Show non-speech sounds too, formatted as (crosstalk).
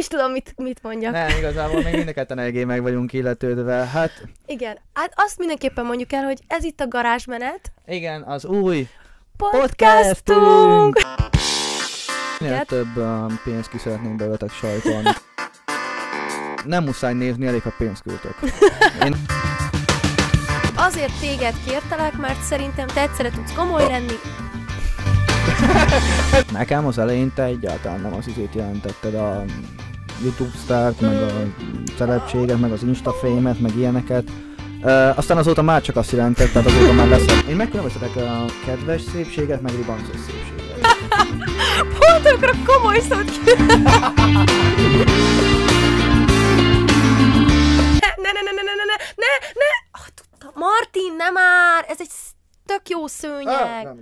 is tudom, mit, mit mondjak. Nem, igazából még mind a ketten eléggé meg vagyunk illetődve. Hát Igen, hát azt mindenképpen mondjuk el, hogy ez itt a garázsmenet. igen, az új Podcastunk! Minél több um, pénzt ki szeretnénk belőletek sajtolni. Nem muszáj nézni, elég, ha pénzt küldtök. Én Azért téged kértelek, mert szerintem te egyszerre tudsz komoly lenni. Nekem az eleinte egyáltalán nem az izét jelentetted a YouTube sztárt, meg a celebséget, meg az Insta fémet, meg ilyeneket. Uh, aztán azóta már csak azt jelentett, tehát azóta már lesz. Én megkülönböztetek a kedves szépséget, meg ribancos szépséget. (laughs) Pontokra komoly szót. (laughs) Ne, ne, ne, ne, ne, ne, ne, ne, ne! Ah, tudtam. Martin, nem már! Ez egy tök jó szőnyeg. nem is